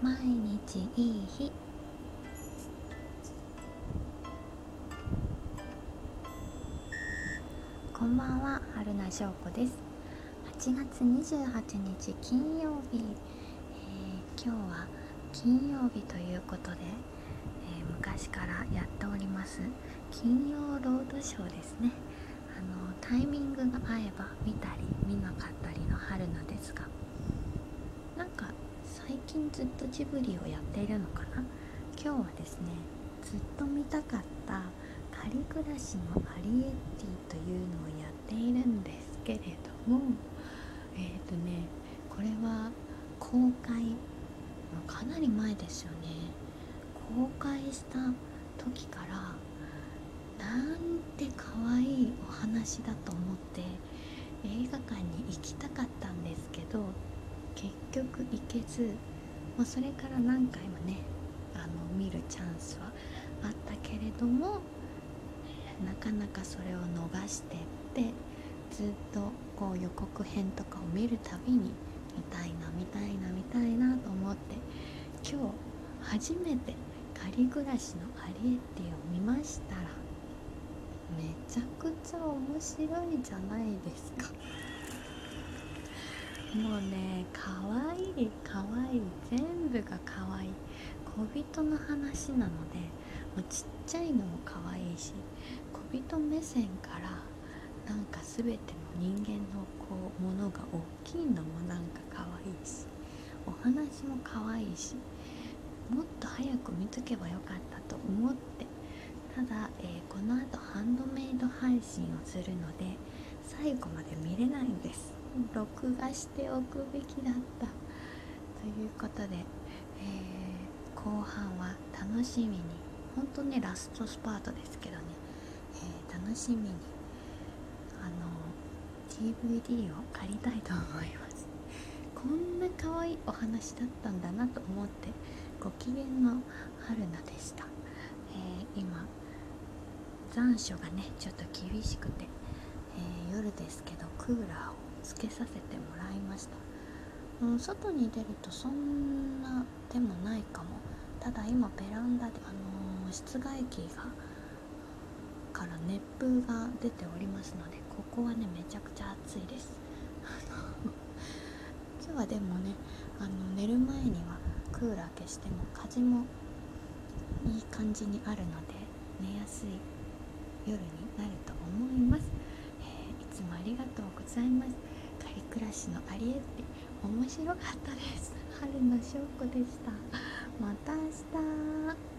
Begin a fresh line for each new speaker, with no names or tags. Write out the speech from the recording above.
毎日いい日。こんばんは春名翔子です。8月28日金曜日、えー、今日は金曜日ということで、えー、昔からやっております。金曜ロードショーですね。あのタイミングが合えば見たり見なかったりの春菜ですがずっとジブリをやっているのかな？今日はですねずっと見たかった「仮暮らしのアリエッティ」というのをやっているんですけれどもえっ、ー、とねこれは公開かなり前ですよね。公開した時からなんて可愛いお話だと思って映画館に行きたかったんですけど結局行けず、まあ、それから何回もねあの見るチャンスはあったけれどもなかなかそれを逃してってずっとこう予告編とかを見るたびに見たいな見たいな見たいなと思って今日初めて仮暮らしのアリエッティを見ましたらめちゃくちゃ面白いじゃないですか。もうねかわいいかわい。い全部がかわい。い小人の話なのでもうちっちゃいのもかわいいし小人目線からなんか全ての人間のこうものが大きいのもなんかかわいいしお話もかわいいしもっと早く見とけばよかったと思ってただ、えー、このあとハンドメイド配信をするので最後まで見れないんです。録画しておくべきだったということで、えー、後半は楽しみに本当ねラストスパートですけどね、えー、楽しみにあの DVD を借りたいと思います。こんな可愛いお話だったんだなと思ってご機嫌の春菜でした、えー、今残暑がねちょっと厳しくて、えー、夜ですけどクーラーをつけさせてもらいました、うん、外に出るとそんなでもないかも。ただ今ベランダで、あのー、室外機がから熱風が出ておりますのでここはねめちゃくちゃ暑いです。今日はでもねあの寝る前にはクーラー消しても風もいい感じにあるので寝やすい夜になると思います、えー、いつもありがとうございます。人暮らしのありえって面白かったです。春の証拠でした。また明日。